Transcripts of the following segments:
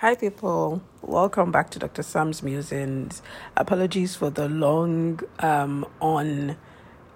Hi, people. Welcome back to Dr. Sam's Musings. Apologies for the long, um,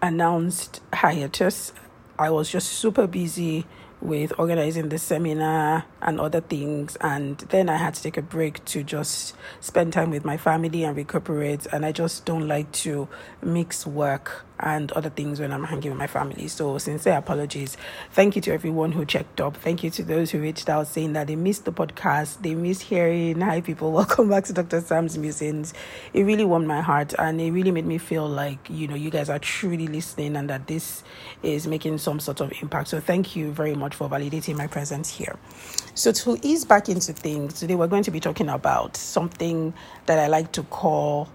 unannounced hiatus. I was just super busy with organizing the seminar and other things. And then I had to take a break to just spend time with my family and recuperate. And I just don't like to mix work and other things when I'm hanging with my family. So, sincere apologies. Thank you to everyone who checked up. Thank you to those who reached out saying that they missed the podcast, they missed hearing. Hi, people. Welcome back to Dr. Sam's Musings. It really warmed my heart and it really made me feel like, you know, you guys are truly listening and that this is making some sort of impact. So, thank you very much for validating my presence here. So, to ease back into things, today we're going to be talking about something that I like to call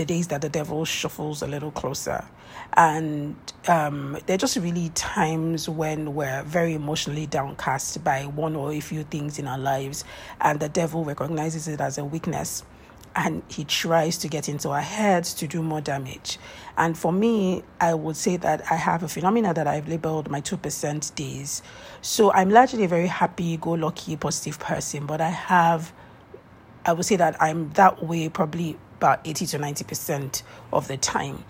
the days that the devil shuffles a little closer. And um, they're just really times when we're very emotionally downcast by one or a few things in our lives, and the devil recognizes it as a weakness and he tries to get into our heads to do more damage. And for me, I would say that I have a phenomena that I've labeled my 2% days. So I'm largely a very happy, go lucky, positive person, but I have, I would say that I'm that way probably about 80 to 90% of the time.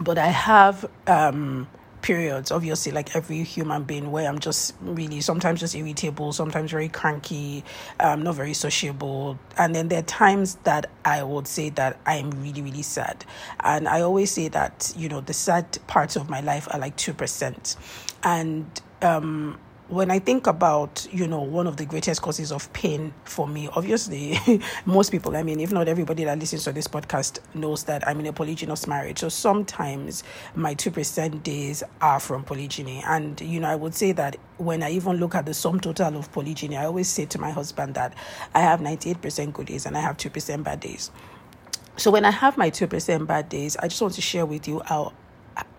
But I have um, periods, obviously, like every human being, where I'm just really sometimes just irritable, sometimes very cranky, um, not very sociable. And then there are times that I would say that I'm really, really sad. And I always say that, you know, the sad parts of my life are like 2%. And um, when I think about, you know, one of the greatest causes of pain for me, obviously, most people, I mean, if not everybody that listens to this podcast knows that I'm in a polygynous marriage. So sometimes my 2% days are from polygyny. And, you know, I would say that when I even look at the sum total of polygyny, I always say to my husband that I have 98% good days and I have 2% bad days. So when I have my 2% bad days, I just want to share with you how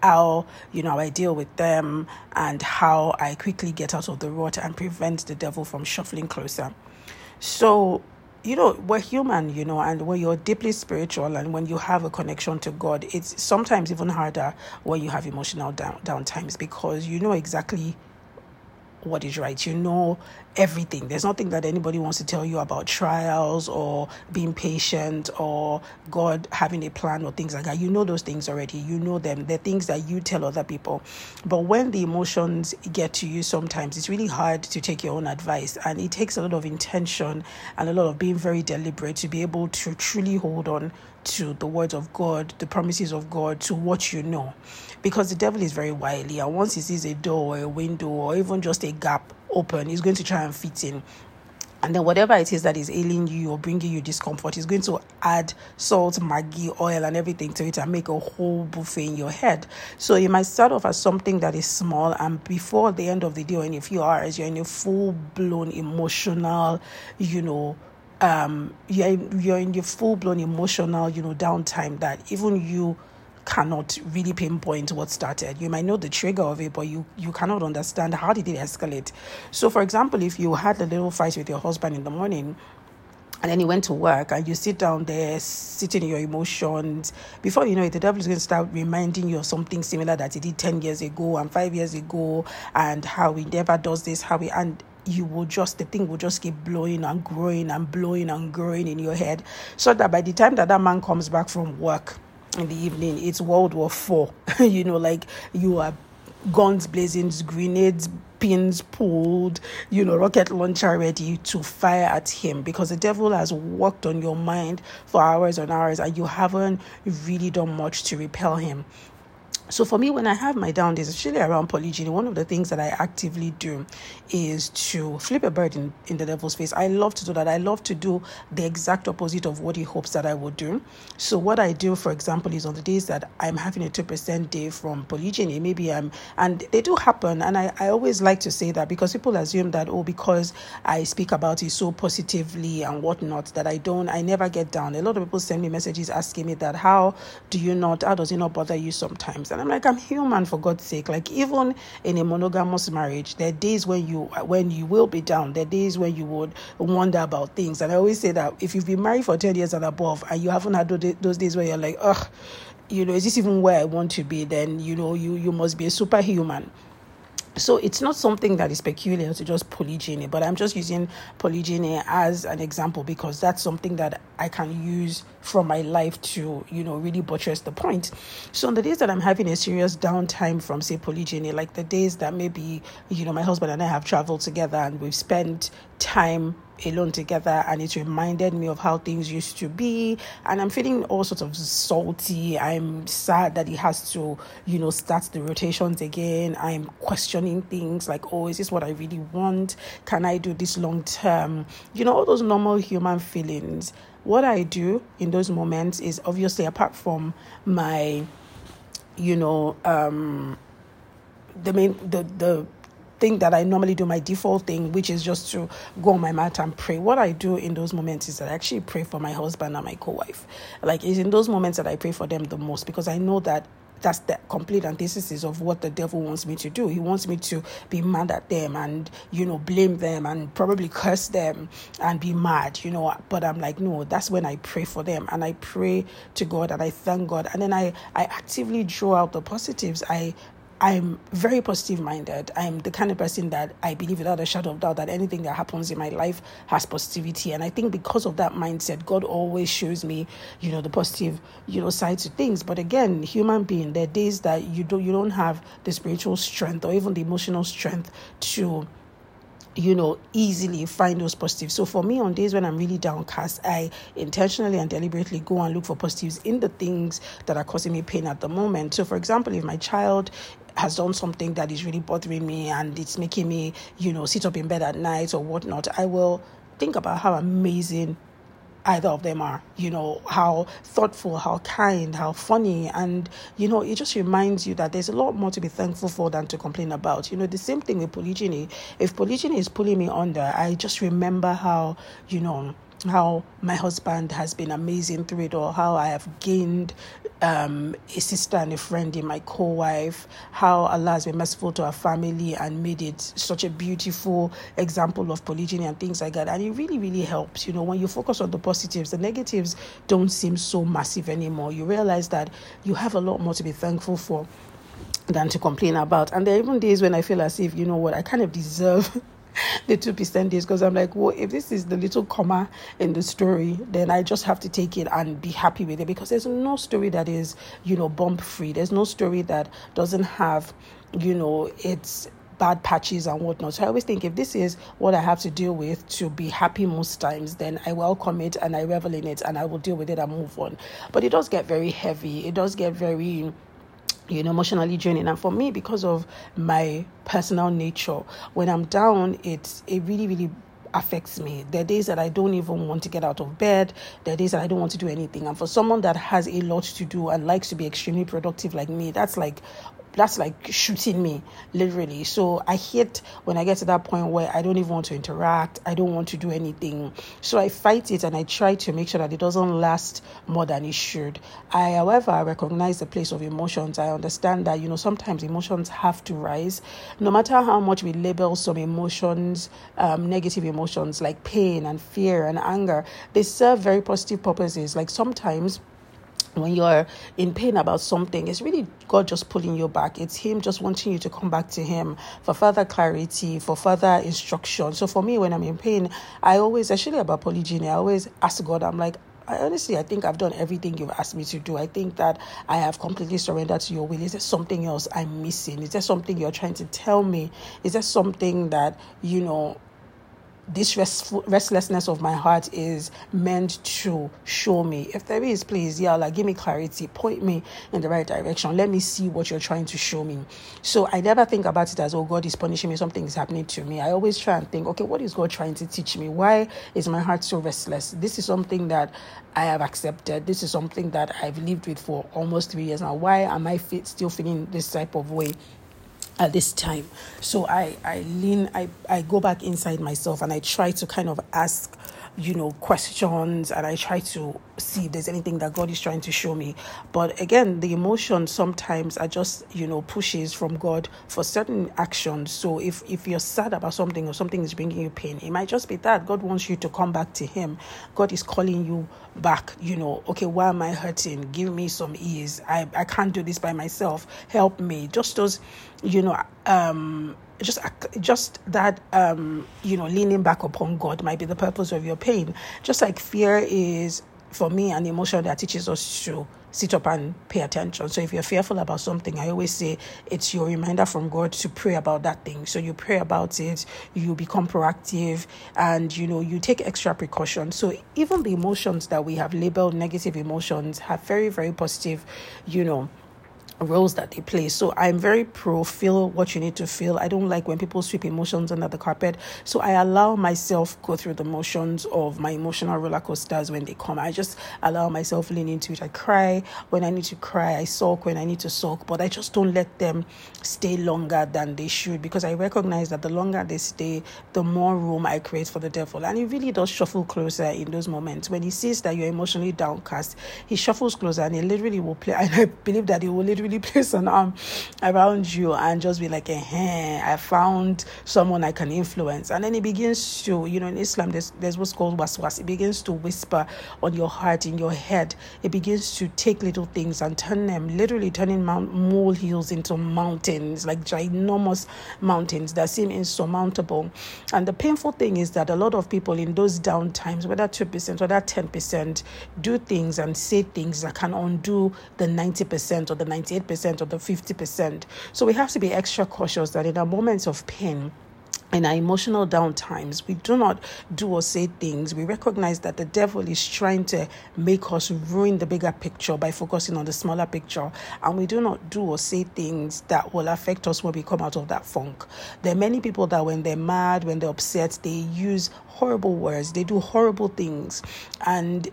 how you know I deal with them and how I quickly get out of the rut and prevent the devil from shuffling closer. So you know we're human you know and when you're deeply spiritual and when you have a connection to god it's sometimes even harder when you have emotional down down times because you know exactly what is right. You know everything. There's nothing that anybody wants to tell you about trials or being patient or God having a plan or things like that. You know those things already. You know them. They're things that you tell other people. But when the emotions get to you, sometimes it's really hard to take your own advice. And it takes a lot of intention and a lot of being very deliberate to be able to truly hold on to the words of God, the promises of God, to what you know. Because the devil is very wily, and once he sees a door or a window or even just a gap open, he's going to try and fit in. And then whatever it is that is ailing you or bringing you discomfort, he's going to add salt, maggi, oil, and everything to it and make a whole buffet in your head. So you might start off as something that is small, and before the end of the day or in a few hours, you're in a full blown emotional, you know, um you're you're in your full blown emotional you know downtime that even you cannot really pinpoint what started. You might know the trigger of it but you you cannot understand how did it escalate. So for example if you had a little fight with your husband in the morning and then he went to work and you sit down there sitting in your emotions before you know it the devil is going to start reminding you of something similar that he did 10 years ago and 5 years ago and how he never does this how he and you will just the thing will just keep blowing and growing and blowing and growing in your head. So that by the time that that man comes back from work in the evening it's world war four. You know like you are guns blazing grenades pins pulled you know rocket launcher ready to fire at him because the devil has worked on your mind for hours and hours and you haven't really done much to repel him so for me, when I have my down days, especially around polygyny, one of the things that I actively do is to flip a bird in, in the devil's face. I love to do that. I love to do the exact opposite of what he hopes that I would do. So what I do, for example, is on the days that I'm having a 2% day from polygyny, maybe I'm, and they do happen. And I, I always like to say that because people assume that, oh, because I speak about it so positively and whatnot, that I don't, I never get down. A lot of people send me messages asking me that, how do you not, how does it not bother you sometimes? And I'm like, I'm human for God's sake. Like even in a monogamous marriage, there are days when you when you will be down. There are days when you would wonder about things. And I always say that if you've been married for 10 years and above and you haven't had those days where you're like, ugh, you know, is this even where I want to be? Then, you know, you you must be a superhuman so it's not something that is peculiar to just polygyny, but I'm just using polygyny as an example because that's something that I can use from my life to, you know, really buttress the point. So on the days that I'm having a serious downtime from say polygyny, like the days that maybe, you know, my husband and I have traveled together and we've spent time alone together and it reminded me of how things used to be. And i'm feeling all sorts of salty. I'm sad that he has to you know start the rotations again. I'm questioning things like oh is this what i really want? Can i do this long term? You know all those normal human feelings. What i do in those moments is obviously apart from my you know um the main the the thing that I normally do, my default thing, which is just to go on my mat and pray. What I do in those moments is that I actually pray for my husband and my co wife. Like, it's in those moments that I pray for them the most because I know that that's the complete antithesis of what the devil wants me to do. He wants me to be mad at them and, you know, blame them and probably curse them and be mad, you know. But I'm like, no, that's when I pray for them and I pray to God and I thank God. And then I, I actively draw out the positives. I I'm very positive minded. I'm the kind of person that I believe without a shadow of doubt that anything that happens in my life has positivity. And I think because of that mindset, God always shows me, you know, the positive, you know, side to things. But again, human being, there are days that you don't you don't have the spiritual strength or even the emotional strength to you know, easily find those positives. So for me, on days when I'm really downcast, I intentionally and deliberately go and look for positives in the things that are causing me pain at the moment. So, for example, if my child has done something that is really bothering me and it's making me, you know, sit up in bed at night or whatnot, I will think about how amazing either of them are you know how thoughtful how kind how funny. And you know it just reminds you that there's a lot more to be thankful for than to complain about. You know the same thing with polygyny. If polygyny is pulling me under i just remember how you know how my husband has been amazing through it all, how I have gained um, a sister and a friend in my co wife, how Allah has been merciful to our family and made it such a beautiful example of polygyny and things like that. And it really, really helps. You know, when you focus on the positives, the negatives don't seem so massive anymore. You realize that you have a lot more to be thankful for than to complain about. And there are even days when I feel as if, you know what, I kind of deserve the two percent days because I'm like, well, if this is the little comma in the story, then I just have to take it and be happy with it because there's no story that is, you know, bump free. There's no story that doesn't have, you know, its bad patches and whatnot. So I always think if this is what I have to deal with to be happy most times, then I welcome it and I revel in it and I will deal with it and move on. But it does get very heavy. It does get very you know emotionally draining and for me because of my personal nature when i'm down it's it really really affects me. There are days that I don't even want to get out of bed. There are days that I don't want to do anything. And for someone that has a lot to do and likes to be extremely productive like me, that's like that's like shooting me literally. So i hate when i get to that point where i don't even want to interact i don't want to do anything. So i fight it and i try to make sure that it doesn't last more than it should. I however recognize the place of emotions. I understand that you know sometimes emotions have to rise. No matter how much we label some emotions um, negative emotions like pain and fear and anger they serve very positive purposes. Like sometimes when you're in pain about something, it's really God just pulling you back. It's Him just wanting you to come back to Him for further clarity, for further instruction. So for me, when I'm in pain, I always, actually about polygyny, I always ask God, I'm like, I honestly, I think I've done everything you've asked me to do. I think that I have completely surrendered to your will. Is there something else I'm missing? Is there something you're trying to tell me? Is there something that, you know, this restlessness of my heart is meant to show me. If there is, please, yeah, like give me clarity, point me in the right direction. Let me see what you're trying to show me. So I never think about it as, oh, God is punishing me, something is happening to me. I always try and think, okay, what is God trying to teach me? Why is my heart so restless? This is something that I have accepted. This is something that I've lived with for almost three years now. Why am I still feeling this type of way? At this time. So i i lean i i go back inside myself and i try to kind of ask you know questions and i try to see if there's anything that god is trying to show me. But again the emotions sometimes are just you know pushes from god for certain actions. So if if you're sad about something or something is bringing you pain it might just be that god wants you to come back to him. God is calling you back you know okay why am i hurting? Give me some ease. I i can't do this by myself. Help me. Just those you know um just just that um you know leaning back upon god might be the purpose of your pain just like fear is for me an emotion that teaches us to sit up and pay attention. So if you're fearful about something, I always say it's your reminder from God to pray about that thing. So you pray about it, you become proactive, and you know, you take extra precautions. So even the emotions that we have labeled negative emotions have very, very positive, you know, roles that they play. So I'm very pro feel what you need to feel. I don't like when people sweep emotions under the carpet. So I allow myself go through the motions of my emotional roller coasters when they come. I just allow myself lean into it. I cry when I need to cry. I sulk when I need to sulk, but I just don't let them stay longer than they should because I recognize that the longer they stay, the more room I create for the devil. And he really does shuffle closer in those moments. When he sees that you're emotionally downcast, he shuffles closer and he literally will play. And I believe that he will literally really place an arm um, around you and just be like, hey, I found someone I can influence. And then it begins to, you know, in Islam, there's, there's what's called waswas. It begins to whisper on your heart, in your head. It begins to take little things and turn them, literally turning mount, molehills into mountains, like ginormous mountains that seem insurmountable. And the painful thing is that a lot of people in those down times, whether 2%, or that 10%, do things and say things that can undo the 90% or the 98 percent or the 50%. So we have to be extra cautious that in our moments of pain, in our emotional down times, we do not do or say things. We recognize that the devil is trying to make us ruin the bigger picture by focusing on the smaller picture. And we do not do or say things that will affect us when we come out of that funk. There are many people that when they're mad, when they're upset, they use horrible words, they do horrible things. And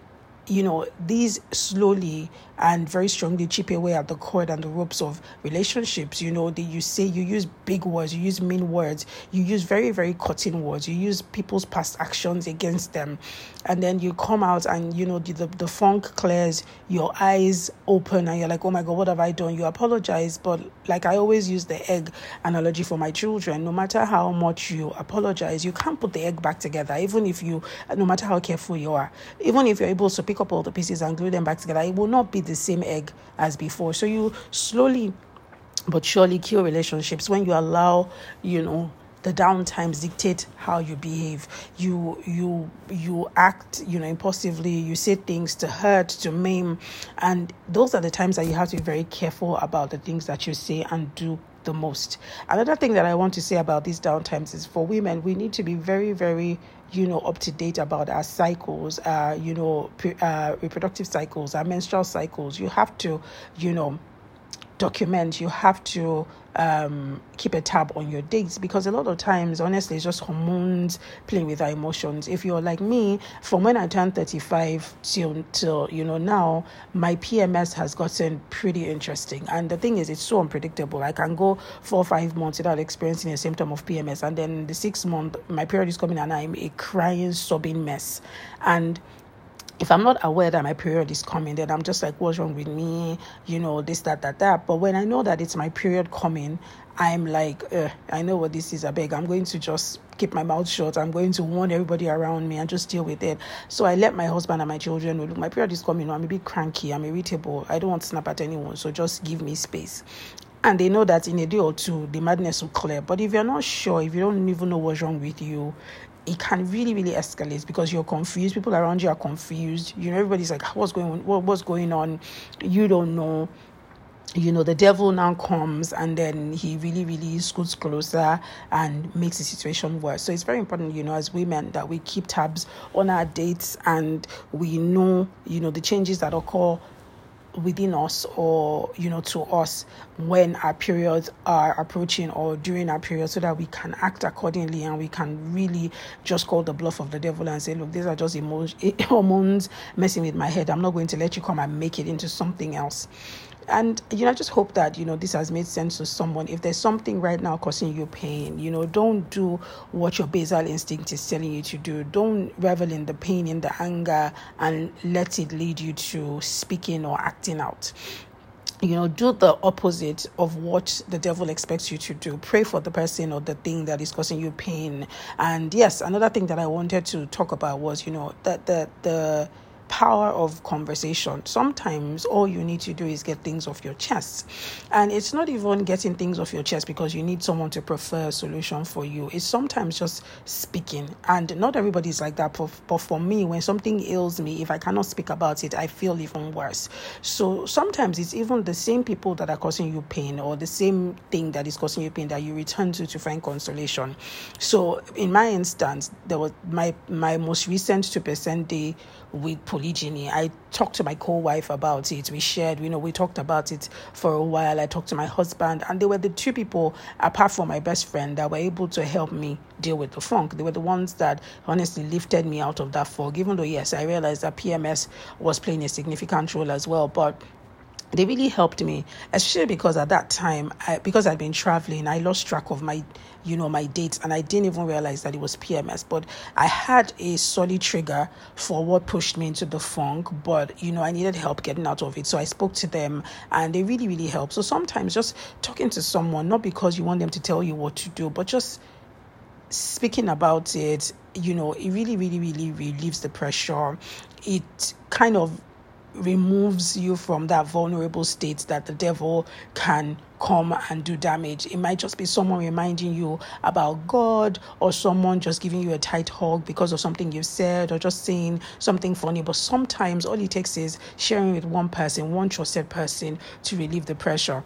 you know, these slowly and very strongly chip away at the cord and the ropes of relationships. You know, that you say you use big words, you use mean words, you use very, very cutting words, you use people's past actions against them. And then you come out and, you know, the, the, the funk clears, your eyes open, and you're like, oh my God, what have I done? You apologize. But like I always use the egg analogy for my children, no matter how much you apologize, you can't put the egg back together, even if you, no matter how careful you are, even if you're able to pick up all the pieces and glue them back together, it will not be the the same egg as before. So you slowly but surely kill relationships when you allow, you know, the downtimes dictate how you behave. You you you act you know impulsively. You say things to hurt to maim. And those are the times that you have to be very careful about the things that you say and do the most another thing that i want to say about these downtimes is for women we need to be very very you know, up to date about our cycles, uh, you know, uh, reproductive cycles, our menstrual cycles. You have to, you know, document. You have to um, keep a tab on your dates because a lot of times, honestly, it's just hormones playing with our emotions. If you're like me, from when I turned 35 till, till you know, now, my PMS has gotten pretty interesting. And the thing is, it's so unpredictable. I can go four or five months without experiencing a symptom of PMS. And then the sixth month, my period is coming and I'm a crying, sobbing mess. And if I'm not aware that my period is coming, then I'm just like, what's wrong with me? You know, this, that, that, that. But when I know that it's my period coming, I'm like, I know what this is. I beg. I'm going to just keep my mouth shut. I'm going to warn everybody around me and just deal with it. So I let my husband and my children know, look, my period is coming. I'm a bit cranky. I'm irritable. I don't want to snap at anyone. So just give me space. And they know that in a day or two, the madness will clear. But if you're not sure, if you don't even know what's wrong with you, it can really really escalate because you're confused. People around you are confused. You know everybody's like ah, what's going on? What, what's going on? You don't know. You know the devil now comes and then he really really scoots closer and makes the situation worse. So it's very important you know as women that we keep tabs on our dates and we know you know the changes that occur within us or you know to us when our periods are approaching or during our period so that we can act accordingly and we can really just call the bluff of the devil and say look these are just emotions hormones messing with my head. I'm not going to let you come and make it into something else and you know i just hope that you know this has made sense to someone if there's something right now causing you pain you know don't do what your basal instinct is telling you to do don't revel in the pain in the anger and let it lead you to speaking or acting out you know, do the opposite of what the devil expects you to do. Pray for the person or the thing that is causing you pain. And yes, another thing that I wanted to talk about was, you know, that the the power of conversation. Sometimes all you need to do is get things off your chest. And it's not even getting things off your chest because you need someone to prefer a solution for you. It's sometimes just speaking. And not everybody's like that. But for me, when something ails me, if I cannot speak about it, I feel even worse. So sometimes it's even the same people that are causing you pain or the same thing that is causing you pain that you return to to find consolation. So in my instance, there was my my most recent two percent day with polygyny. I talked to my co-wife about it. We shared, you know, we talked about it for a while. I talked to my husband, and they were the two people, apart from my best friend, that were able to help me deal with the funk. They were the ones that honestly lifted me out of that fog. Even though, yes, I realized that PMS was playing a significant role as well, but they really helped me, especially because at that time, I, because I'd been traveling, I lost track of my, you know, my dates, and I didn't even realize that it was PMS. But I had a solid trigger for what pushed me into the funk. But you know, I needed help getting out of it, so I spoke to them, and they really, really helped. So sometimes just talking to someone, not because you want them to tell you what to do, but just speaking about it, you know, it really, really, really relieves the pressure. It kind of removes you from that vulnerable state that the devil can come and do damage. It might just be someone reminding you about God or someone just giving you a tight hug because of something you've said or just saying something funny. But sometimes all it takes is sharing with one person, one trusted person to relieve the pressure.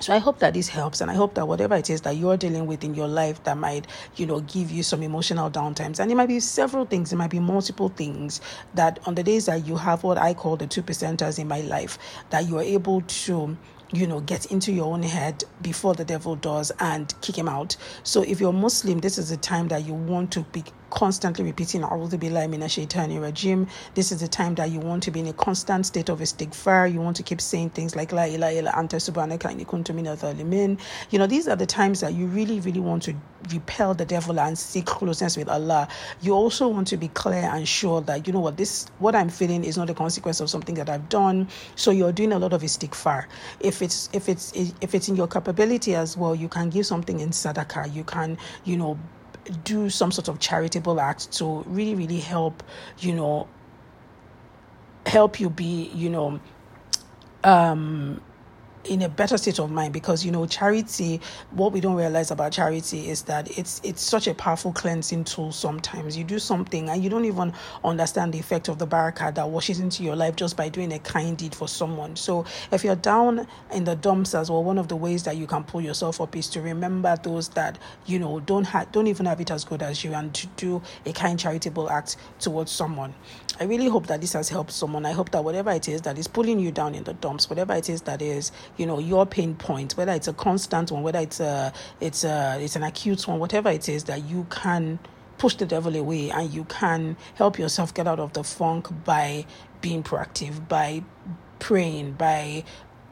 So I hope that this helps, and I hope that whatever it is that you're dealing with in your life that might, you know, give you some emotional downtimes, and it might be several things, it might be multiple things that on the days that you have what I call the two percenters in my life, that you're able to you know, get into your own head before the devil does and kick him out. So if you're Muslim, this is the time that you want to be constantly repeating A'udhu Billahi Minash Shaitani Rajim. This is the time that you want to be in a constant state of istighfar. You want to keep saying things like La ilaha illa anta subhanaka inni kuntu You know, these are the times that you really, really want to repel the devil and seek closeness with Allah. You also want to be clear and sure that, you know what, this, what I'm feeling is not a consequence of something that I've done. So you're doing a lot of istighfar. If it's, if it's, if it's in your capability as well, you can give something in sadaqah. You can, you know, do some sort of charitable act to really, really help, you know, help you be, you know, um, in a better state of mind because you know charity what we don't realize about charity is that it's it's such a powerful cleansing tool sometimes. You do something and you don't even understand the effect of the barakah that washes into your life just by doing a kind deed for someone. So if you're down in the dumps as well one of the ways that you can pull yourself up is to remember those that you know don't have don't even have it as good as you and to do a kind charitable act towards someone. I really hope that this has helped someone. I hope that whatever it is that is pulling you down in the dumps whatever it is that is you know your pain point whether it's a constant one whether it's a it's a it's an acute one whatever it is that you can push the devil away and you can help yourself get out of the funk by being proactive by praying by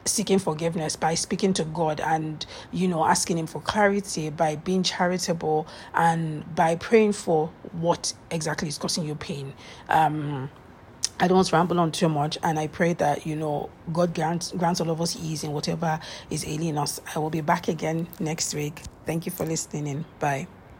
seeking forgiveness by speaking to God and you know asking him for clarity by being charitable and by praying for what exactly is causing you pain. Um I don't ramble on too much, and I pray that you know God grants grants all of us ease in whatever is ailing us. I will be back again next week. Thank you for listening. Bye.